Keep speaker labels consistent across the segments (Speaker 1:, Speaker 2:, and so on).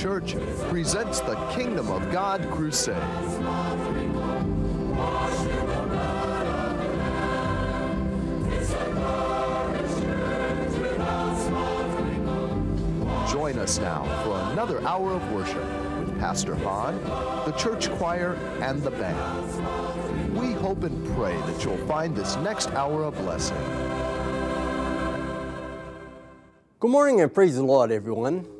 Speaker 1: Church presents the Kingdom of God Crusade. Join us now for another hour of worship with Pastor Hahn, the church choir, and the band. We hope and pray that you'll find this next hour a blessing.
Speaker 2: Good morning and praise the Lord, everyone.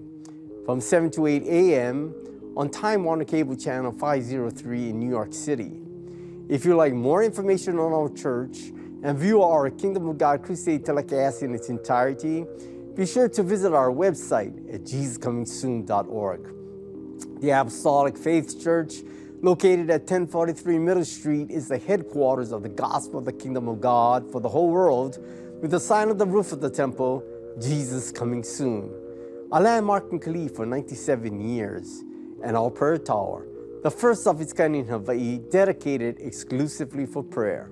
Speaker 2: From 7 to 8 a.m. on Time Warner Cable Channel 503 in New York City. If you'd like more information on our church and view our Kingdom of God Crusade telecast in its entirety, be sure to visit our website at jesuscomingsoon.org. The Apostolic Faith Church, located at 1043 Middle Street, is the headquarters of the gospel of the kingdom of God for the whole world, with the sign on the roof of the temple, Jesus Coming Soon. A landmark in Kalihi for 97 years, and our prayer tower, the first of its kind in Hawaii, dedicated exclusively for prayer.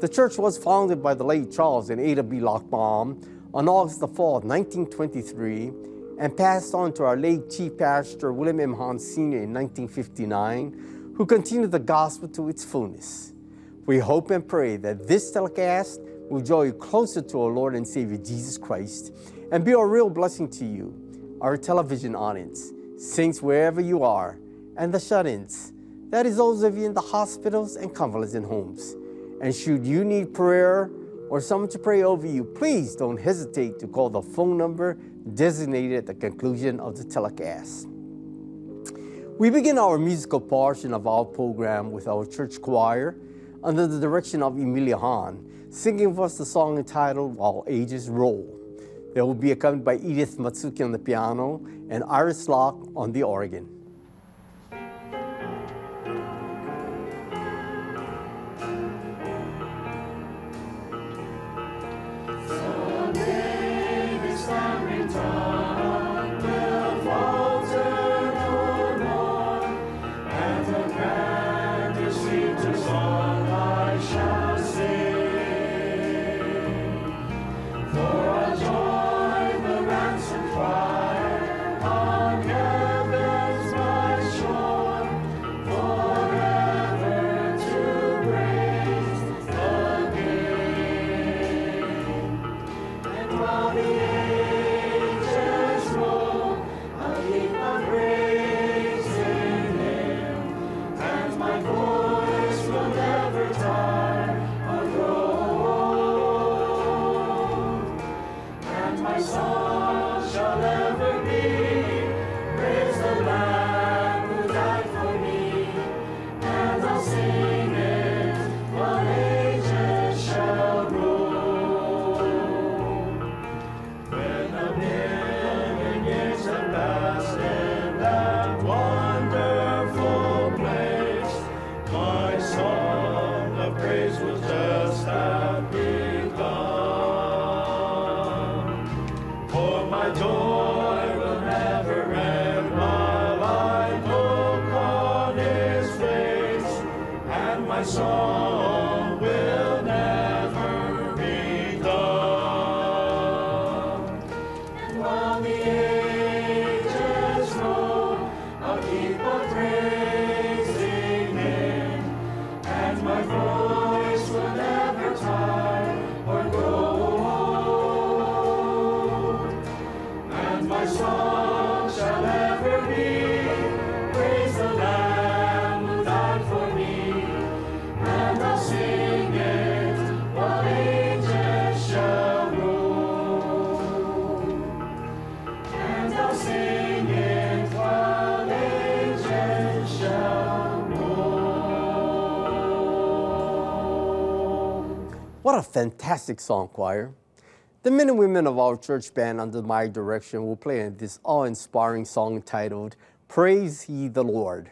Speaker 2: The church was founded by the late Charles and Ada B. Lochbaum on August the 4th, 1923, and passed on to our late Chief Pastor William M. Hahn Sr. in 1959, who continued the gospel to its fullness. We hope and pray that this telecast will draw you closer to our Lord and Savior Jesus Christ and be a real blessing to you, our television audience, saints wherever you are, and the shut ins. That is, those of you in the hospitals and convalescent homes. And should you need prayer or someone to pray over you, please don't hesitate to call the phone number designated at the conclusion of the telecast. We begin our musical portion of our program with our church choir under the direction of Emilia Hahn, singing for us the song entitled While Ages Roll. They will be accompanied by Edith Matsuki on the piano and Iris Locke on the organ. Fantastic song, choir. The men and women of our church band under my direction will play this awe inspiring song entitled Praise Ye the Lord.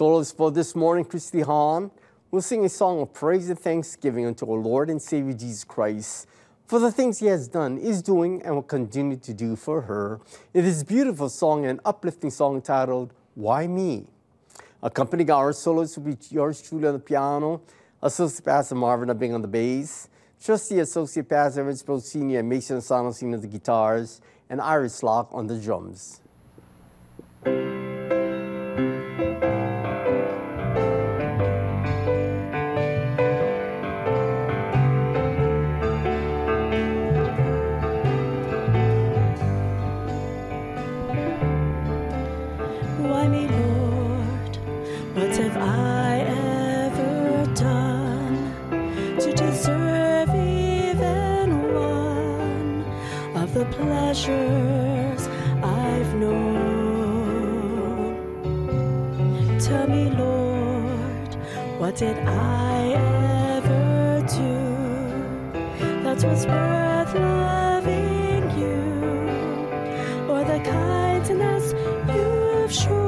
Speaker 2: Soloist for this morning, Christy Hahn, will sing a song of praise and thanksgiving unto our Lord and Savior Jesus Christ for the things he has done, is doing, and will continue to do for her. It is a beautiful song and uplifting song titled, Why Me? Accompanying our soloist will be yours truly on the piano, Associate Pastor Marvin Abing on the bass, Trustee Associate Pastor Evans Pro Sr. and Mason Sanosine on the guitars, and Iris Locke on the drums.
Speaker 3: Deserve even one of the pleasures I've known? Tell me, Lord, what did I ever do that was worth loving you? or the kindness you've shown.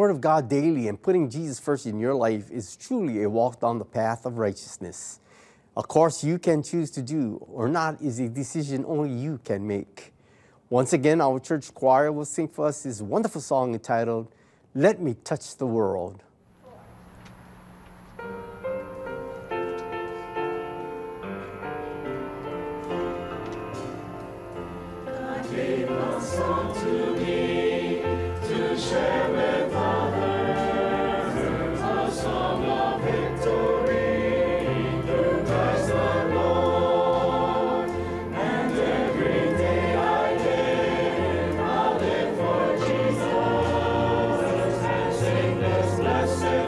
Speaker 2: Word of God daily and putting Jesus first in your life is truly a walk down the path of righteousness. A course you can choose to do or not is a decision only you can make. Once again, our church choir will sing for us this wonderful song entitled, Let Me Touch the World.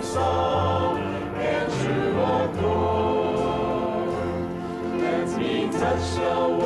Speaker 4: Son, benjour ô ton, let me touch the
Speaker 2: world.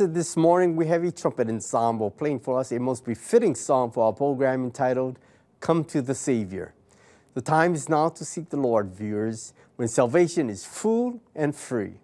Speaker 2: This morning, we have a trumpet ensemble playing for us a most befitting song for our program entitled Come to the Savior. The time is now to seek the Lord, viewers, when salvation is full and free.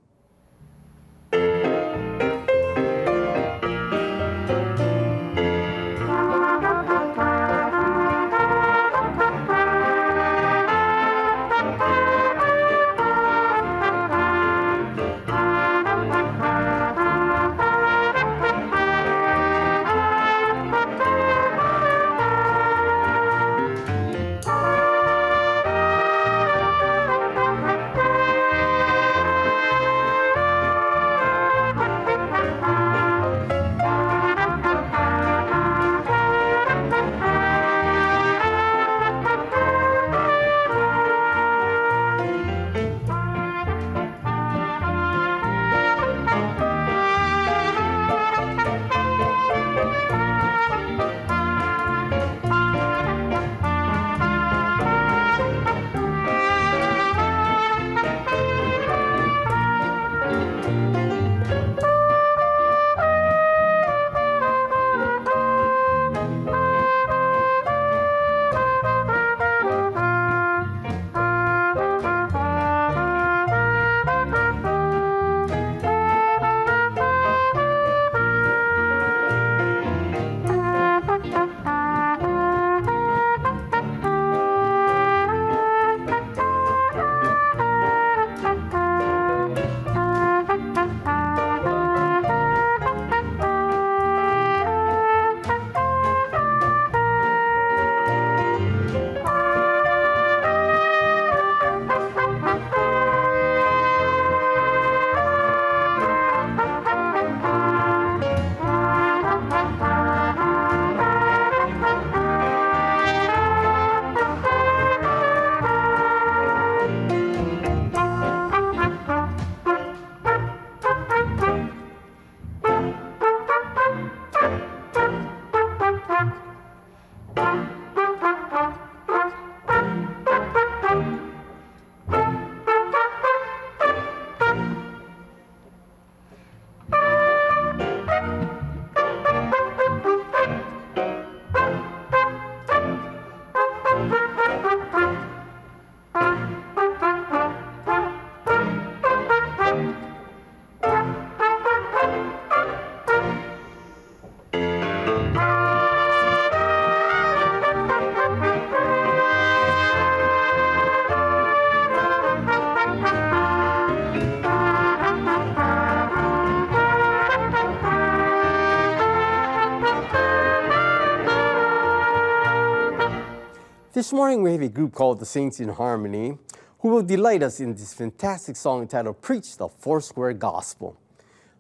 Speaker 2: This morning we have a group called the Saints in Harmony who will delight us in this fantastic song entitled Preach the Foursquare Gospel.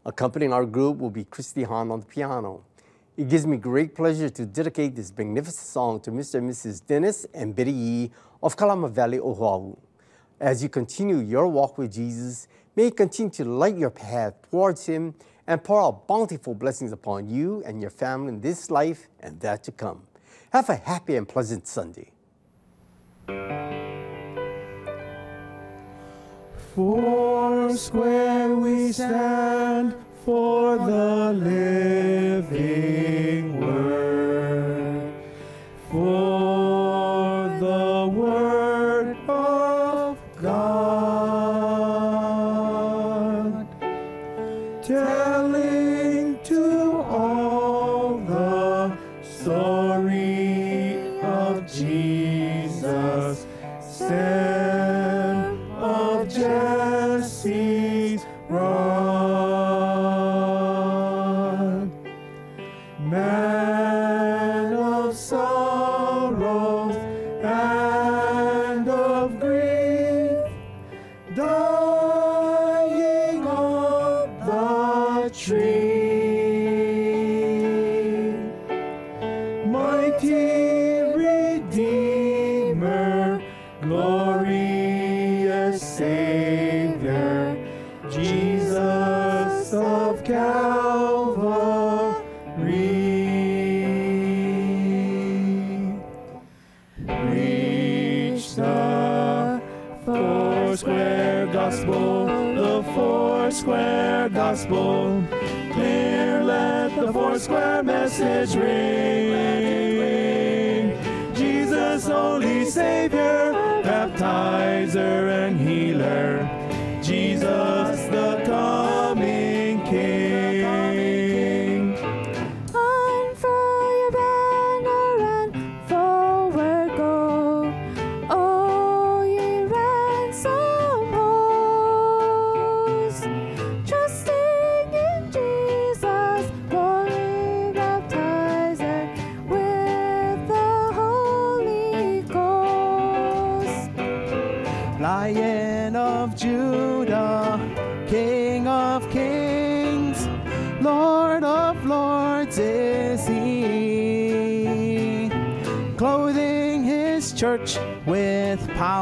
Speaker 2: Accompanying our group will be Christy Hahn on the piano. It gives me great pleasure to dedicate this magnificent song to Mr. and Mrs. Dennis and Betty Yee of Kalama Valley, Oahu. As you continue your walk with Jesus, may He continue to light your path towards Him and pour out bountiful blessings upon you and your family in this life and that to come. Have a happy and pleasant Sunday.
Speaker 5: Foursquare we stand for the living Mighty Redeemer, glorious Savior, Jesus of Calvary. Preach the Foursquare Gospel, the Foursquare Gospel.
Speaker 4: Clear, let the four square message ring. Savior,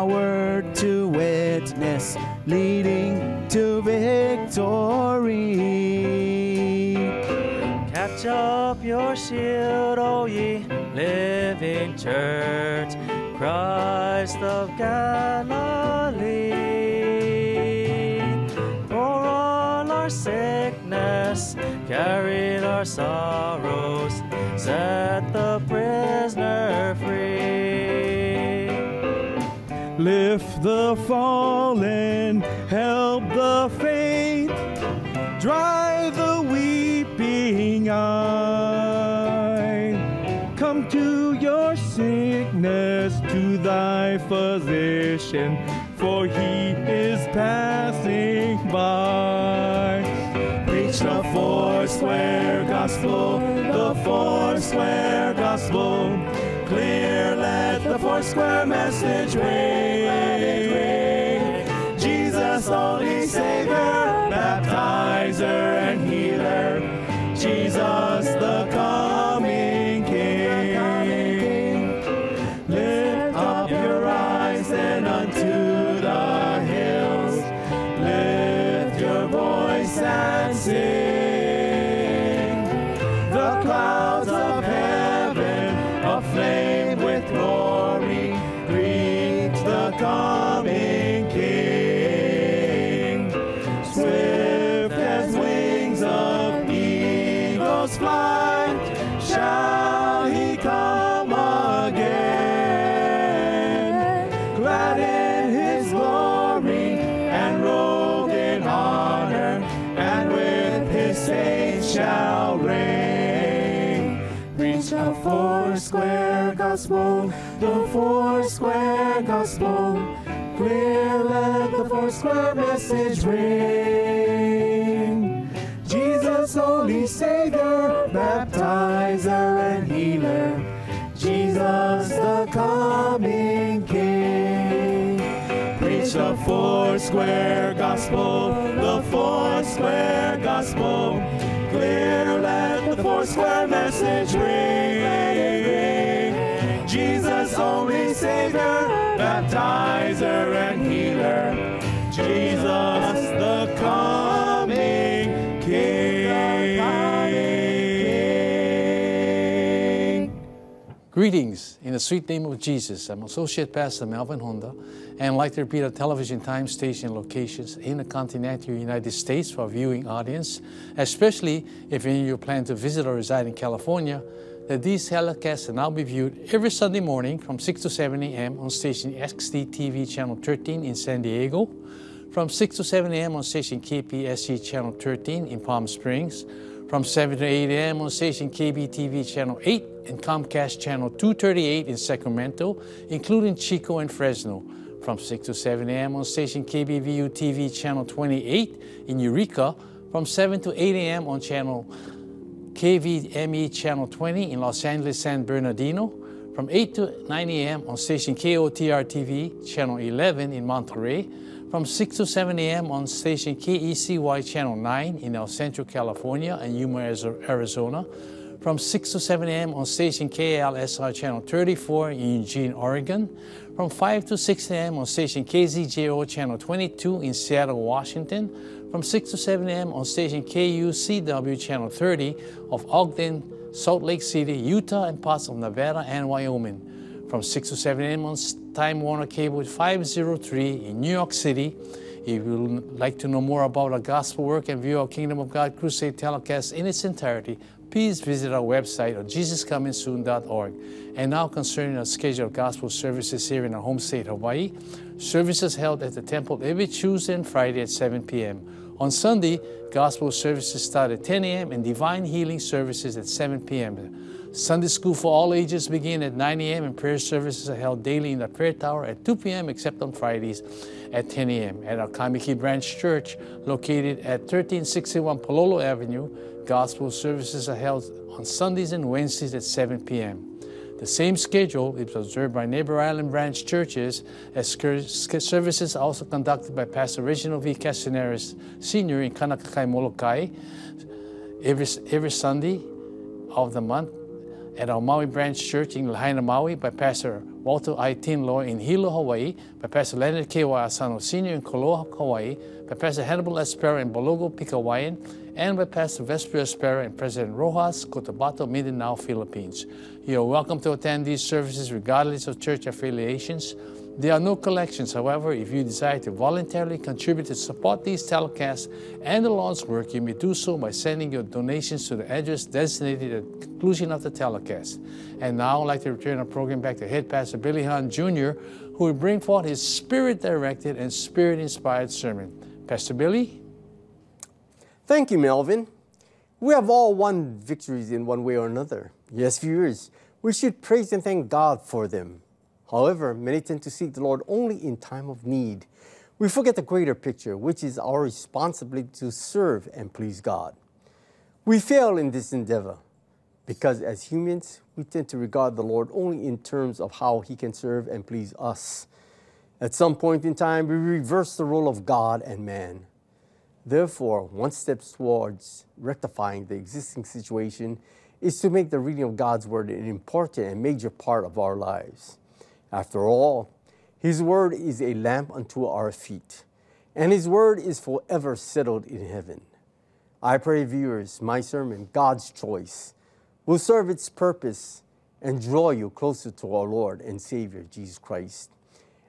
Speaker 4: power to witness, leading to victory.
Speaker 6: Catch up your shield, O ye living church, Christ of Galilee. For all our sickness, carried our sorrows, set the
Speaker 4: Lift the fallen, help the faint, dry the weeping eye. Come to your sickness, to thy physician, for he is passing by. Preach the four square gospel, the four square gospel. Clear, let the four square message ring. Gospel, the four square gospel. Clear, let the four square message ring. Jesus, only Savior, baptizer and healer. Jesus, the coming King. Preach the four square gospel, the four square gospel. Clear, let the four square message ring. Only Savior, baptizer and healer. Jesus, the coming King.
Speaker 7: Greetings in the sweet name of Jesus. I'm Associate Pastor Melvin Honda and like to repeat our television time station locations in the continental United States for viewing audience, especially if you plan to visit or reside in California, that these telecasts will now be viewed every Sunday morning from 6 to 7 a.m. on station XD TV channel 13 in San Diego, from 6 to 7 a.m. on station KPSC channel 13 in Palm Springs, from 7 to 8 a.m. on station KBTV channel 8 and Comcast channel 238 in Sacramento, including Chico and Fresno, from 6 to 7 a.m. on station KBVU TV channel 28 in Eureka, from 7 to 8 a.m. on channel KVME channel 20 in Los Angeles, San Bernardino, from 8 to 9 a.m. on station KOTR TV channel 11 in Monterey, from 6 to 7 a.m. on station KECY channel 9 in El Centro, California and Yuma, Arizona, from 6 to 7 a.m. on station KLSR channel 34 in Eugene, Oregon, from 5 to 6 a.m. on station KZJO channel 22 in Seattle, Washington, from 6 to 7 a.m. on station KUCW channel 30 of Ogden, Salt Lake City, Utah, and parts of Nevada and Wyoming, from 6 to 7 a.m. on Time Warner Cable 503 in New York City, If you would like to know more about our gospel work and view our Kingdom of God Crusade telecast in its entirety, please visit our website at jesuscomingsoon.org. And now concerning our scheduled gospel services here in our home state, Hawaii, services held at the temple every Tuesday and Friday at 7 p.m. On Sunday, gospel services start at 10 a.m. and divine healing services at 7 p.m. Sunday school for all ages begin at 9 a.m. and prayer services are held daily in the prayer tower at 2 p.m. except on Fridays at 10 a.m. At our Kaimuki Branch Church, located at 1361 Palolo Avenue, gospel services are held on Sundays and Wednesdays at 7 p.m. The same schedule is observed by neighbor island branch churches as services are also conducted by Pastor Reginald V. Castaneris Sr. in Kaunakakai, Molokai every, every Sunday of the month at our Maui Branch Church in Lahaina, Maui by Pastor Walter I. Tinloy in Hilo, Hawaii, by Pastor Leonard K. Y. Asano Sr. in Koloa, Hawaii, by Pastor Hannibal Espera in Bologo, Pikawayan, and by Pastor Vesper Espera and President Roxas, Cotabato, Mindanao, Philippines. You are welcome to attend these services regardless of church affiliations. There are no collections. However, if you desire to voluntarily contribute to support these telecasts and the Lord's work, you may do so by sending your donations to the address designated at the conclusion of the telecast. And now I'd like to return our program back to Head Pastor Billy Hahn Jr., who will bring forth his spirit-directed and spirit-inspired sermon. Pastor Billy?
Speaker 2: Thank you, Melvin. We have all won victories in one way or another. Yes, viewers, we should praise and thank God for them. However, many tend to seek the Lord only in time of need. We forget the greater picture, which is our responsibility to serve and please God. We fail in this endeavor because as humans, we tend to regard the Lord only in terms of how he can serve and please us. At some point in time, we reverse the role of God and man. Therefore, one step towards rectifying the existing situation is to make the reading of God's Word an important and major part of our lives. After all, His Word is a lamp unto our feet, and His Word is forever settled in heaven. I pray, viewers, my sermon, God's Choice, will serve its purpose and draw you closer to our Lord and Savior, Jesus Christ,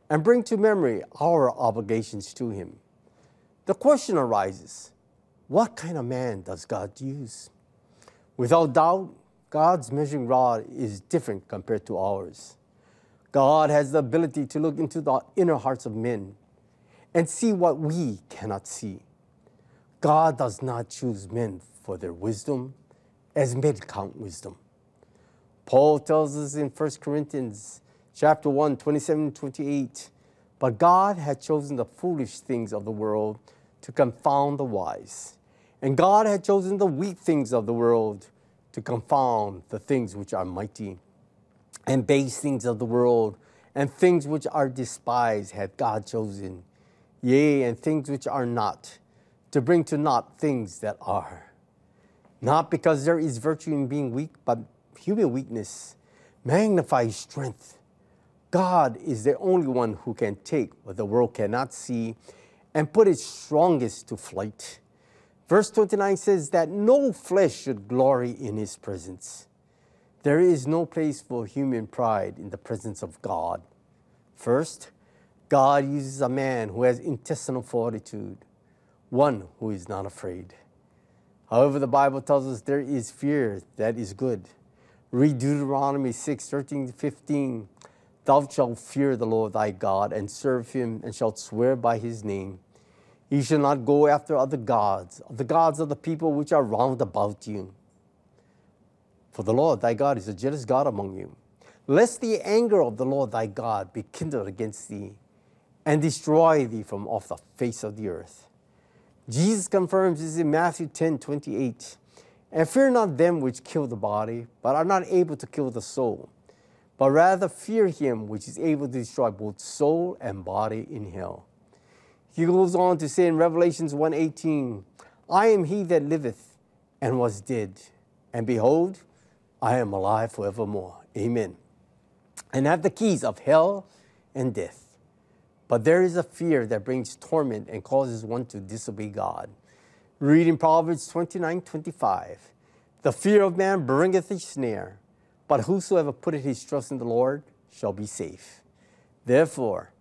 Speaker 2: and bring to memory our obligations to Him. The question arises what kind of man does God use? Without doubt, God's measuring rod is different compared to ours. God has the ability to look into the inner hearts of men and see what we cannot see. God does not choose men for their wisdom as men count wisdom. Paul tells us in 1 Corinthians chapter 1, 27 28, but God had chosen the foolish things of the world to confound the wise. And God had chosen the weak things of the world to confound the things which are mighty. And base things of the world and things which are despised hath God chosen. Yea, and things which are not, to bring to naught things that are. Not because there is virtue in being weak, but human weakness magnifies strength. God is the only one who can take what the world cannot see and put its strongest to flight. Verse 29 says that no flesh should glory in his presence. There is no place for human pride in the presence of God. First, God uses a man who has intestinal fortitude, one who is not afraid. However, the Bible tells us there is fear that is good. Read Deuteronomy 6 13 15. Thou shalt fear the Lord thy God and serve him, and shalt swear by his name. Ye shall not go after other gods, of the gods of the people which are round about you. For the Lord thy God is a jealous God among you. Lest the anger of the Lord thy God be kindled against thee, and destroy thee from off the face of the earth. Jesus confirms this in Matthew 10 28. And fear not them which kill the body, but are not able to kill the soul, but rather fear him which is able to destroy both soul and body in hell. He goes on to say in Revelations 1:18, I am he that liveth and was dead, and behold, I am alive forevermore. Amen. And have the keys of hell and death. But there is a fear that brings torment and causes one to disobey God. Read in Proverbs 29 25. The fear of man bringeth a snare, but whosoever putteth his trust in the Lord shall be safe. Therefore,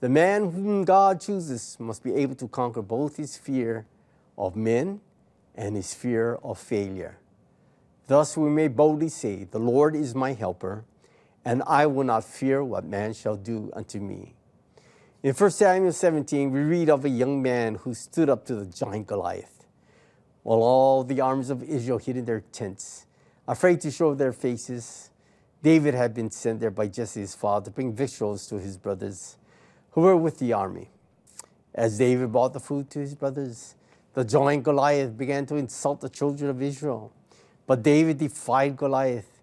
Speaker 2: The man whom God chooses must be able to conquer both his fear of men and his fear of failure. Thus we may boldly say, The Lord is my helper, and I will not fear what man shall do unto me. In 1 Samuel 17, we read of a young man who stood up to the giant Goliath. While all the armies of Israel hid in their tents, afraid to show their faces, David had been sent there by Jesse his father to bring victuals to his brothers who were with the army. As David brought the food to his brothers, the giant Goliath began to insult the children of Israel. But David defied Goliath.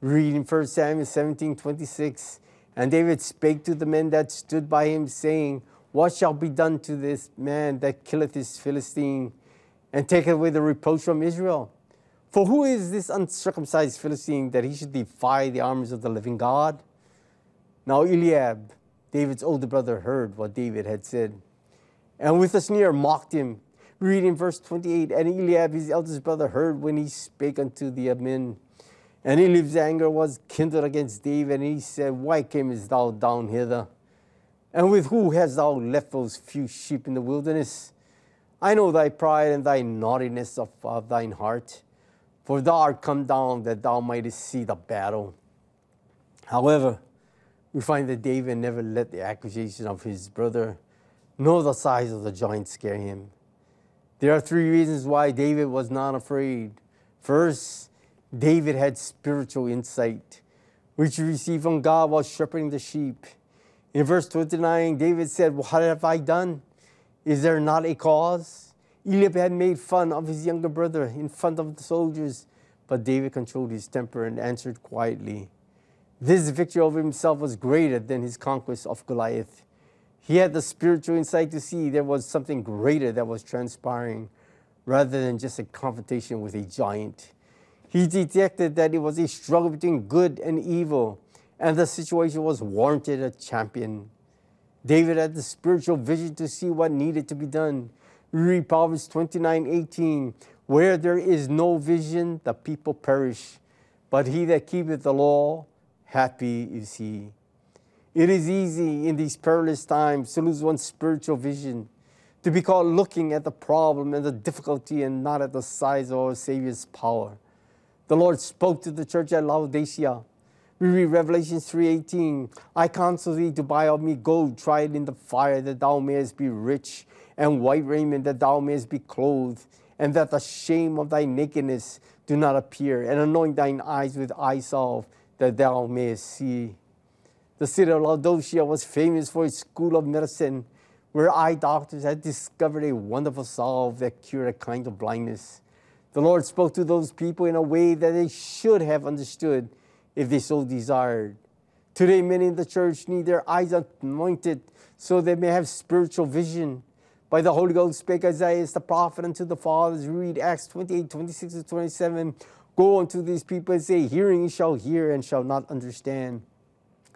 Speaker 2: Read in 1 Samuel 17 26. And David spake to the men that stood by him, saying, What shall be done to this man that killeth this Philistine, and taketh away the reproach from Israel? For who is this uncircumcised Philistine that he should defy the armies of the living God? Now Eliab, David's older brother, heard what David had said, and with a sneer mocked him. Read in verse 28 And Eliab, his eldest brother, heard when he spake unto the men. And Eliab's anger was kindled against David, and he said, Why camest thou down hither? And with who hast thou left those few sheep in the wilderness? I know thy pride and thy naughtiness of, of thine heart, for thou art come down that thou mightest see the battle. However, we find that David never let the accusation of his brother nor the size of the giant scare him. There are three reasons why David was not afraid. First, David had spiritual insight, which he received from God while shepherding the sheep. In verse 29, David said, What have I done? Is there not a cause? Eliab had made fun of his younger brother in front of the soldiers, but David controlled his temper and answered quietly. This victory over himself was greater than his conquest of Goliath. He had the spiritual insight to see there was something greater that was transpiring rather than just a confrontation with a giant. He detected that it was a struggle between good and evil, and the situation was warranted a champion. David had the spiritual vision to see what needed to be done. Read Proverbs 29 18, where there is no vision, the people perish, but he that keepeth the law, happy is he. It is easy in these perilous times to lose one's spiritual vision, to be caught looking at the problem and the difficulty and not at the size of our Savior's power. The Lord spoke to the church at Laodicea. We read Revelation 3:18, I counsel thee to buy of me gold tried in the fire, that thou mayest be rich, and white raiment, that thou mayest be clothed, and that the shame of thy nakedness do not appear, and anoint thine eyes with eye salve, that thou mayest see. The city of Laodicea was famous for its school of medicine, where eye doctors had discovered a wonderful salve that cured a kind of blindness. The Lord spoke to those people in a way that they should have understood if they so desired. Today, many in the church need their eyes anointed so they may have spiritual vision. By the Holy Ghost spake Isaiah the prophet unto the fathers. Read Acts 28, 26 to 27. Go unto these people and say, Hearing shall hear and shall not understand,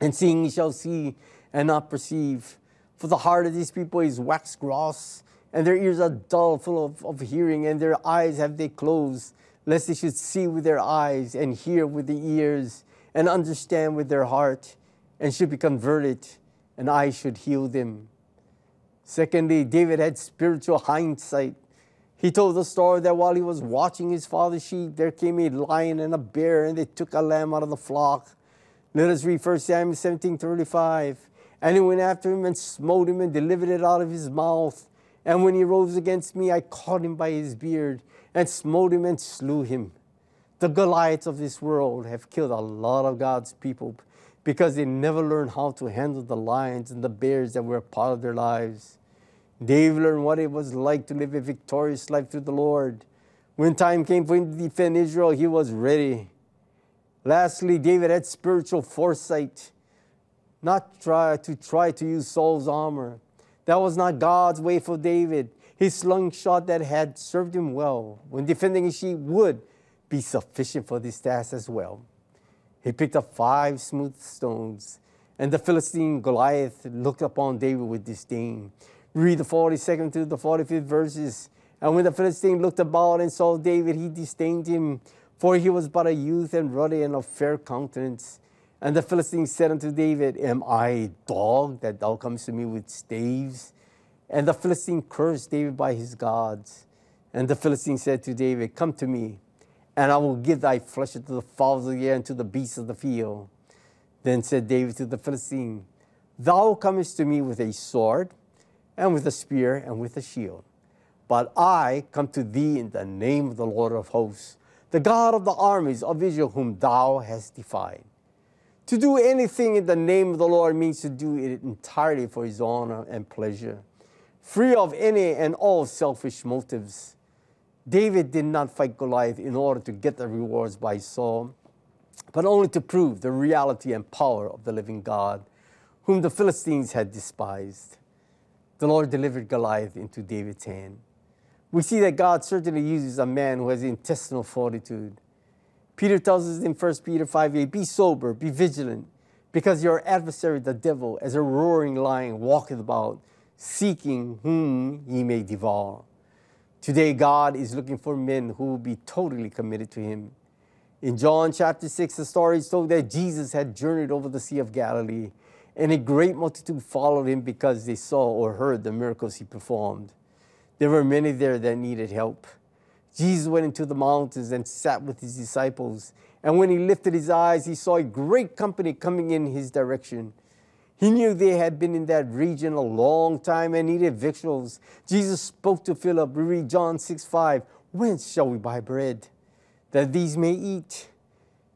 Speaker 2: and seeing ye shall see and not perceive. For the heart of these people is waxed gross, and their ears are dull, full of, of hearing, and their eyes have they closed, lest they should see with their eyes, and hear with the ears, and understand with their heart, and should be converted, and I should heal them. Secondly, David had spiritual hindsight. He told the story that while he was watching his father's sheep, there came a lion and a bear, and they took a lamb out of the flock. Let us read 1 Samuel 17 35. And he went after him and smote him and delivered it out of his mouth. And when he rose against me, I caught him by his beard and smote him and slew him. The Goliaths of this world have killed a lot of God's people because they never learned how to handle the lions and the bears that were a part of their lives. Dave learned what it was like to live a victorious life through the Lord. When time came for him to defend Israel, he was ready. Lastly, David had spiritual foresight, not try to try to use Saul's armor. That was not God's way for David. His slingshot that had served him well when defending his sheep would be sufficient for this task as well. He picked up five smooth stones, and the Philistine Goliath looked upon David with disdain. Read the 42nd to the 45th verses. And when the Philistine looked about and saw David, he disdained him, for he was but a youth and ruddy and of fair countenance. And the Philistines said unto David, Am I a dog that thou comest to me with staves? And the Philistine cursed David by his gods. And the Philistine said to David, Come to me, and I will give thy flesh unto the fowls of the air and to the beasts of the field. Then said David to the Philistine, Thou comest to me with a sword, and with a spear, and with a shield. But I come to thee in the name of the Lord of hosts, the God of the armies of Israel, whom thou hast defied. To do anything in the name of the Lord means to do it entirely for his honor and pleasure, free of any and all selfish motives. David did not fight Goliath in order to get the rewards by Saul, but only to prove the reality and power of the living God, whom the Philistines had despised. The Lord delivered Goliath into David's hand. We see that God certainly uses a man who has intestinal fortitude. Peter tells us in 1 Peter 5 8, Be sober, be vigilant, because your adversary, the devil, as a roaring lion, walketh about, seeking whom he may devour. Today, God is looking for men who will be totally committed to him. In John chapter 6, the story is told that Jesus had journeyed over the Sea of Galilee, and a great multitude followed him because they saw or heard the miracles he performed. There were many there that needed help. Jesus went into the mountains and sat with his disciples. And when he lifted his eyes, he saw a great company coming in his direction. He knew they had been in that region a long time and needed victuals. Jesus spoke to Philip. We read John 6 5. Whence shall we buy bread that these may eat?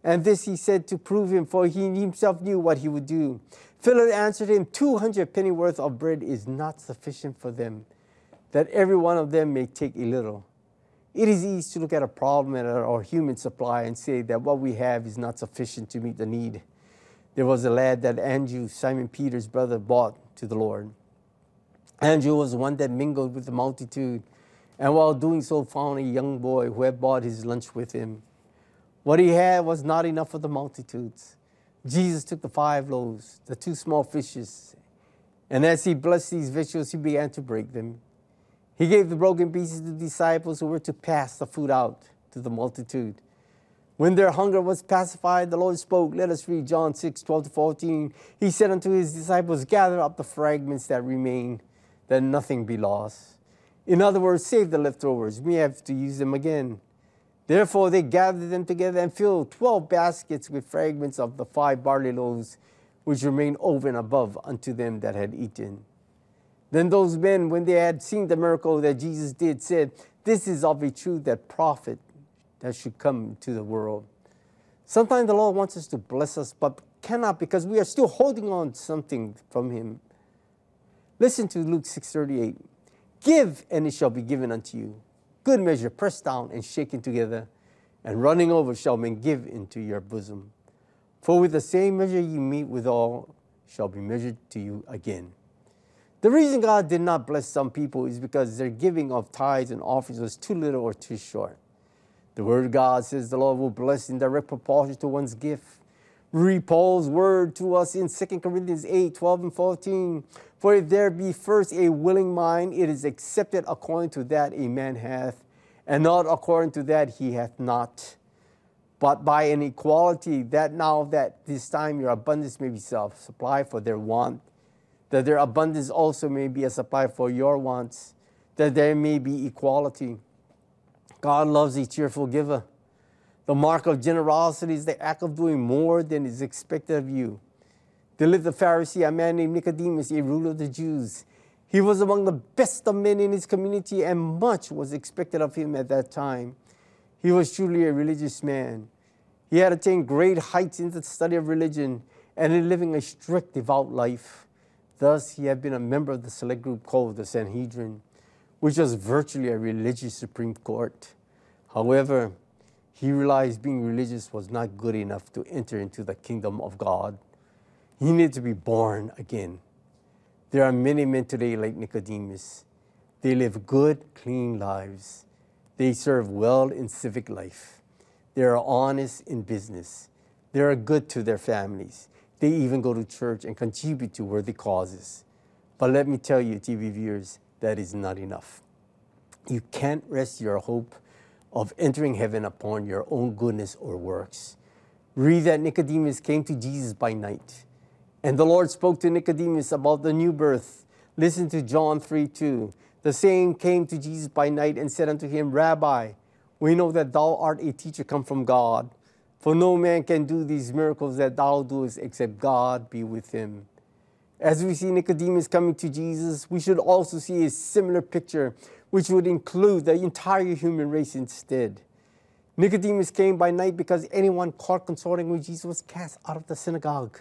Speaker 2: And this he said to prove him, for he himself knew what he would do. Philip answered him, 200 pennyworth of bread is not sufficient for them, that every one of them may take a little. It is easy to look at a problem at our human supply and say that what we have is not sufficient to meet the need. There was a lad that Andrew, Simon Peter's brother, brought to the Lord. Andrew was one that mingled with the multitude, and while doing so, found a young boy who had brought his lunch with him. What he had was not enough for the multitudes. Jesus took the five loaves, the two small fishes, and as he blessed these victuals, he began to break them. He gave the broken pieces to the disciples who were to pass the food out to the multitude. When their hunger was pacified, the Lord spoke. Let us read John 6, 12 to 14. He said unto his disciples, Gather up the fragments that remain, that nothing be lost. In other words, save the leftovers. We have to use them again. Therefore, they gathered them together and filled 12 baskets with fragments of the five barley loaves, which remained over and above unto them that had eaten. Then those men, when they had seen the miracle that Jesus did, said, This is of a truth that prophet that should come to the world. Sometimes the Lord wants us to bless us, but cannot because we are still holding on to something from Him. Listen to Luke 6:38. Give, and it shall be given unto you. Good measure, pressed down and shaken together, and running over shall men give into your bosom. For with the same measure you meet withal shall be measured to you again. The reason God did not bless some people is because their giving of tithes and offerings was too little or too short. The word of God says the Lord will bless in direct proportion to one's gift. Read Paul's word to us in 2 Corinthians 8, 12 and 14. For if there be first a willing mind, it is accepted according to that a man hath, and not according to that he hath not. But by an equality, that now that this time your abundance may be self supply for their want, that their abundance also may be a supply for your wants, that there may be equality. God loves a cheerful giver. The mark of generosity is the act of doing more than is expected of you. There lived a Pharisee, a man named Nicodemus, a ruler of the Jews. He was among the best of men in his community, and much was expected of him at that time. He was truly a religious man. He had attained great heights in the study of religion and in living a strict, devout life. Thus, he had been a member of the select group called the Sanhedrin, which was virtually a religious Supreme Court. However, he realized being religious was not good enough to enter into the kingdom of God. He needed to be born again. There are many men today like Nicodemus. They live good, clean lives. They serve well in civic life. They are honest in business. They are good to their families. They even go to church and contribute to worthy causes. But let me tell you, TV viewers, that is not enough. You can't rest your hope of entering heaven upon your own goodness or works. Read that Nicodemus came to Jesus by night. And the Lord spoke to Nicodemus about the new birth. Listen to John 3 2. The same came to Jesus by night and said unto him, Rabbi, we know that thou art a teacher come from God. For no man can do these miracles that thou doest except God be with him. As we see Nicodemus coming to Jesus, we should also see a similar picture, which would include the entire human race instead. Nicodemus came by night because anyone caught consorting with Jesus was cast out of the synagogue.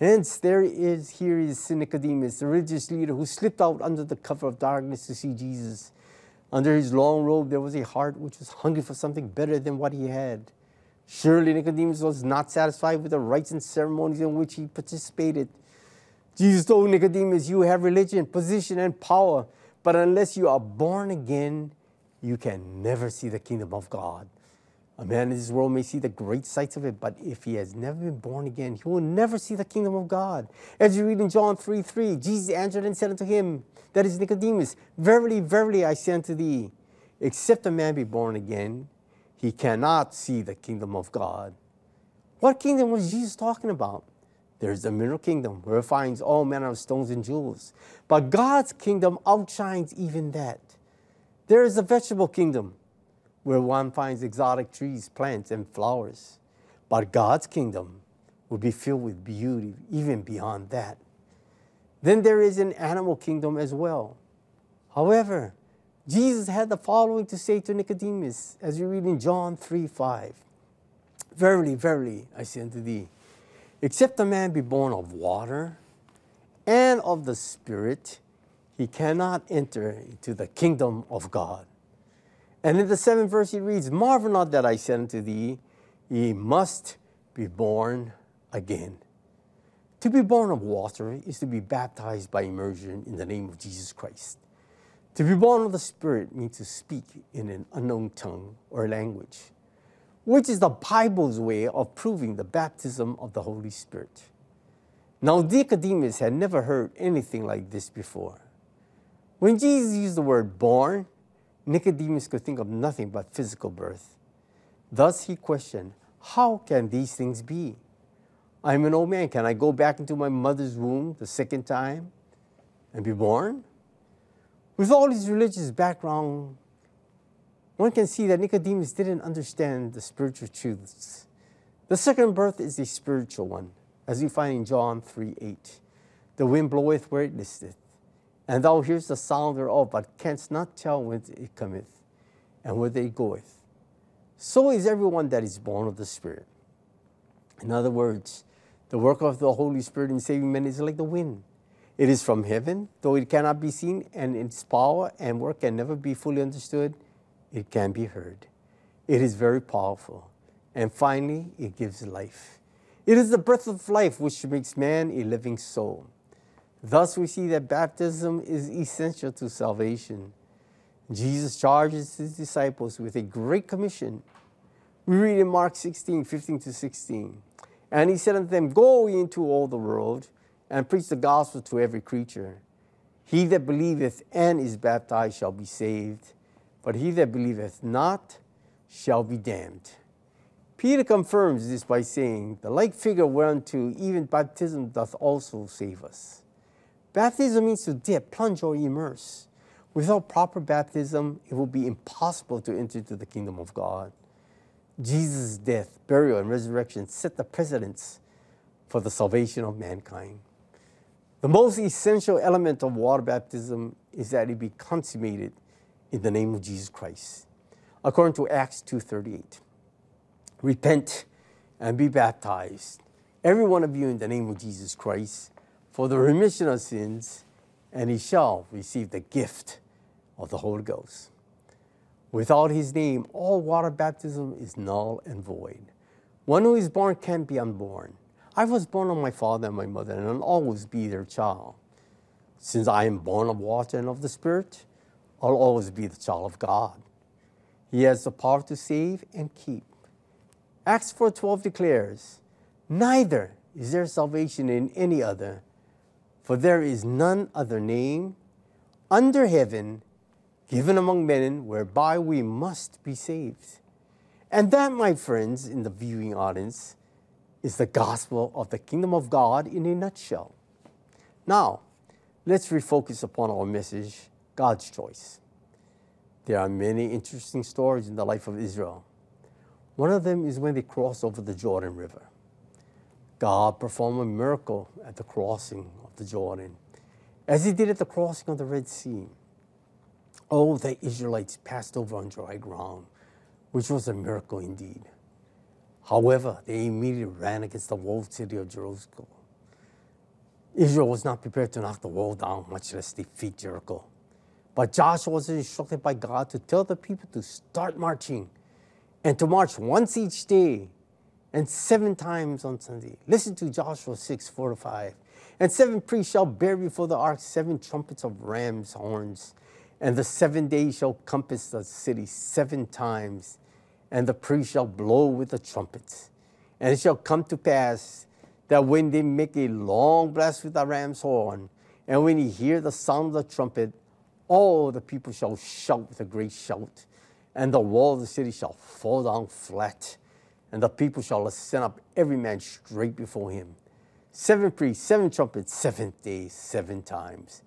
Speaker 2: Hence, there is here is Nicodemus, the religious leader who slipped out under the cover of darkness to see Jesus. Under his long robe, there was a heart which was hungry for something better than what he had. Surely Nicodemus was not satisfied with the rites and ceremonies in which he participated. Jesus told Nicodemus, You have religion, position, and power, but unless you are born again, you can never see the kingdom of God. A man in this world may see the great sights of it, but if he has never been born again, he will never see the kingdom of God. As you read in John 3 3, Jesus answered and said unto him, That is Nicodemus, Verily, verily, I say unto thee, except a man be born again, he cannot see the kingdom of God. What kingdom was Jesus talking about? There's the mineral kingdom where it finds all manner of stones and jewels. But God's kingdom outshines even that. There is a vegetable kingdom where one finds exotic trees, plants, and flowers. But God's kingdom will be filled with beauty even beyond that. Then there is an animal kingdom as well. However, Jesus had the following to say to Nicodemus, as you read in John 3 5. Verily, verily, I say unto thee, except a man be born of water and of the Spirit, he cannot enter into the kingdom of God. And in the seventh verse, he reads, Marvel not that I said unto thee, ye must be born again. To be born of water is to be baptized by immersion in the name of Jesus Christ. To be born of the Spirit means to speak in an unknown tongue or language, which is the Bible's way of proving the baptism of the Holy Spirit. Now, Nicodemus had never heard anything like this before. When Jesus used the word born, Nicodemus could think of nothing but physical birth. Thus he questioned, How can these things be? I'm an old man. Can I go back into my mother's womb the second time and be born? With all his religious background, one can see that Nicodemus didn't understand the spiritual truths. The second birth is a spiritual one, as we find in John 3 8. The wind bloweth where it listeth, and thou hearest the sound thereof, but canst not tell whence it cometh and whither it goeth. So is everyone that is born of the Spirit. In other words, the work of the Holy Spirit in saving men is like the wind. It is from heaven, though it cannot be seen, and its power and work can never be fully understood, it can be heard. It is very powerful. And finally, it gives life. It is the breath of life which makes man a living soul. Thus, we see that baptism is essential to salvation. Jesus charges his disciples with a great commission. We read in Mark 16 15 to 16. And he said unto them, Go into all the world and preach the gospel to every creature. He that believeth and is baptized shall be saved, but he that believeth not shall be damned. Peter confirms this by saying, The like figure whereunto even baptism doth also save us. Baptism means to dip, plunge, or immerse. Without proper baptism, it will be impossible to enter into the kingdom of God. Jesus' death, burial, and resurrection set the precedence for the salvation of mankind. The most essential element of water baptism is that it be consummated in the name of Jesus Christ. According to Acts 2:38. Repent and be baptized, every one of you in the name of Jesus Christ, for the remission of sins, and he shall receive the gift of the Holy Ghost. Without his name, all water baptism is null and void. One who is born can't be unborn. I was born of my father and my mother, and I'll always be their child. Since I am born of water and of the Spirit, I'll always be the child of God. He has the power to save and keep. Acts 4:12 declares, "Neither is there salvation in any other, for there is none other name under heaven given among men whereby we must be saved." And that, my friends in the viewing audience, is the gospel of the kingdom of God in a nutshell. Now, let's refocus upon our message God's choice. There are many interesting stories in the life of Israel. One of them is when they crossed over the Jordan River. God performed a miracle at the crossing of the Jordan, as He did at the crossing of the Red Sea. Oh, the Israelites passed over on dry ground, which was a miracle indeed. However, they immediately ran against the walled city of Jerusalem. Israel was not prepared to knock the wall down, much less defeat Jericho. But Joshua was instructed by God to tell the people to start marching and to march once each day and seven times on Sunday. Listen to Joshua 6 4 to 5. And seven priests shall bear before the ark seven trumpets of ram's horns. And the seven days shall compass the city seven times. And the priest shall blow with the trumpets. And it shall come to pass that when they make a long blast with the ram's horn, and when you hear the sound of the trumpet, all the people shall shout with a great shout, and the wall of the city shall fall down flat, and the people shall ascend up every man straight before him. Seven priests, seven trumpets, seventh day, seven times.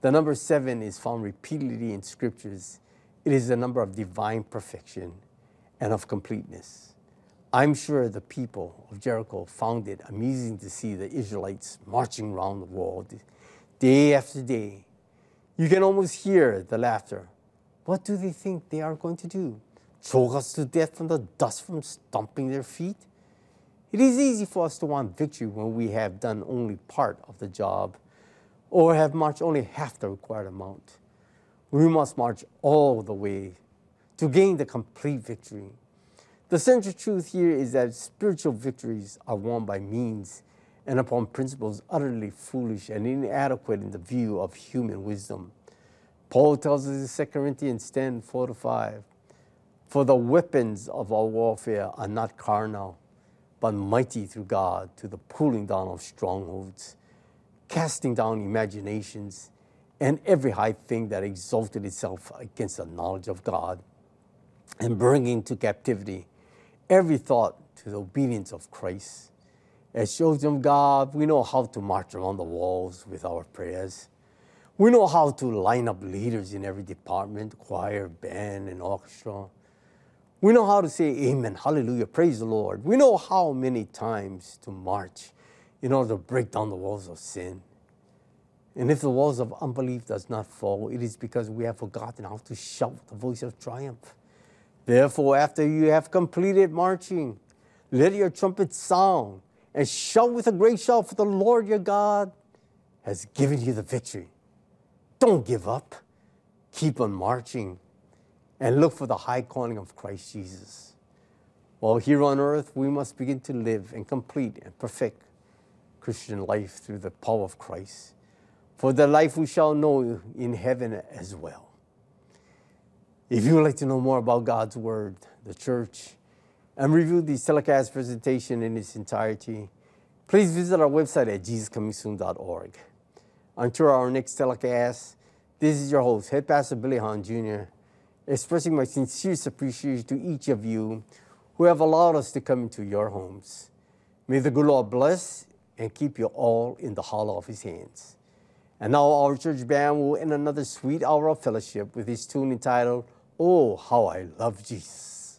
Speaker 2: The number seven is found repeatedly in scriptures. It is the number of divine perfection and of completeness. I'm sure the people of Jericho found it amusing to see the Israelites marching round the wall day after day. You can almost hear the laughter. What do they think they are going to do? Choke us to death from the dust from stomping their feet? It is easy for us to want victory when we have done only part of the job or have marched only half the required amount. We must march all the way to gain the complete victory. The central truth here is that spiritual victories are won by means and upon principles utterly foolish and inadequate in the view of human wisdom. Paul tells us in 2 Corinthians 10 4 to 5 For the weapons of our warfare are not carnal, but mighty through God to the pulling down of strongholds, casting down imaginations, and every high thing that exalted itself against the knowledge of God, and bringing to captivity every thought to the obedience of Christ. As children of God, we know how to march around the walls with our prayers. We know how to line up leaders in every department choir, band, and orchestra. We know how to say amen, hallelujah, praise the Lord. We know how many times to march in order to break down the walls of sin. And if the walls of unbelief does not fall, it is because we have forgotten how to shout the voice of triumph. Therefore, after you have completed marching, let your trumpet sound and shout with a great shout, for the Lord your God has given you the victory. Don't give up. Keep on marching and look for the high calling of Christ Jesus. While here on earth, we must begin to live and complete and perfect Christian life through the power of Christ, for the life we shall know in heaven as well. If you would like to know more about God's Word, the church, and review the telecast presentation in its entirety, please visit our website at jesuscomingsoon.org. Until our next telecast, this is your host, Head Pastor Billy Hahn Jr., expressing my sincerest appreciation to each of you who have allowed us to come into your homes. May the good Lord bless and keep you all in the hollow of his hands. And now our church band will end another sweet hour of fellowship with his tune entitled, Oh, How I Love Jesus.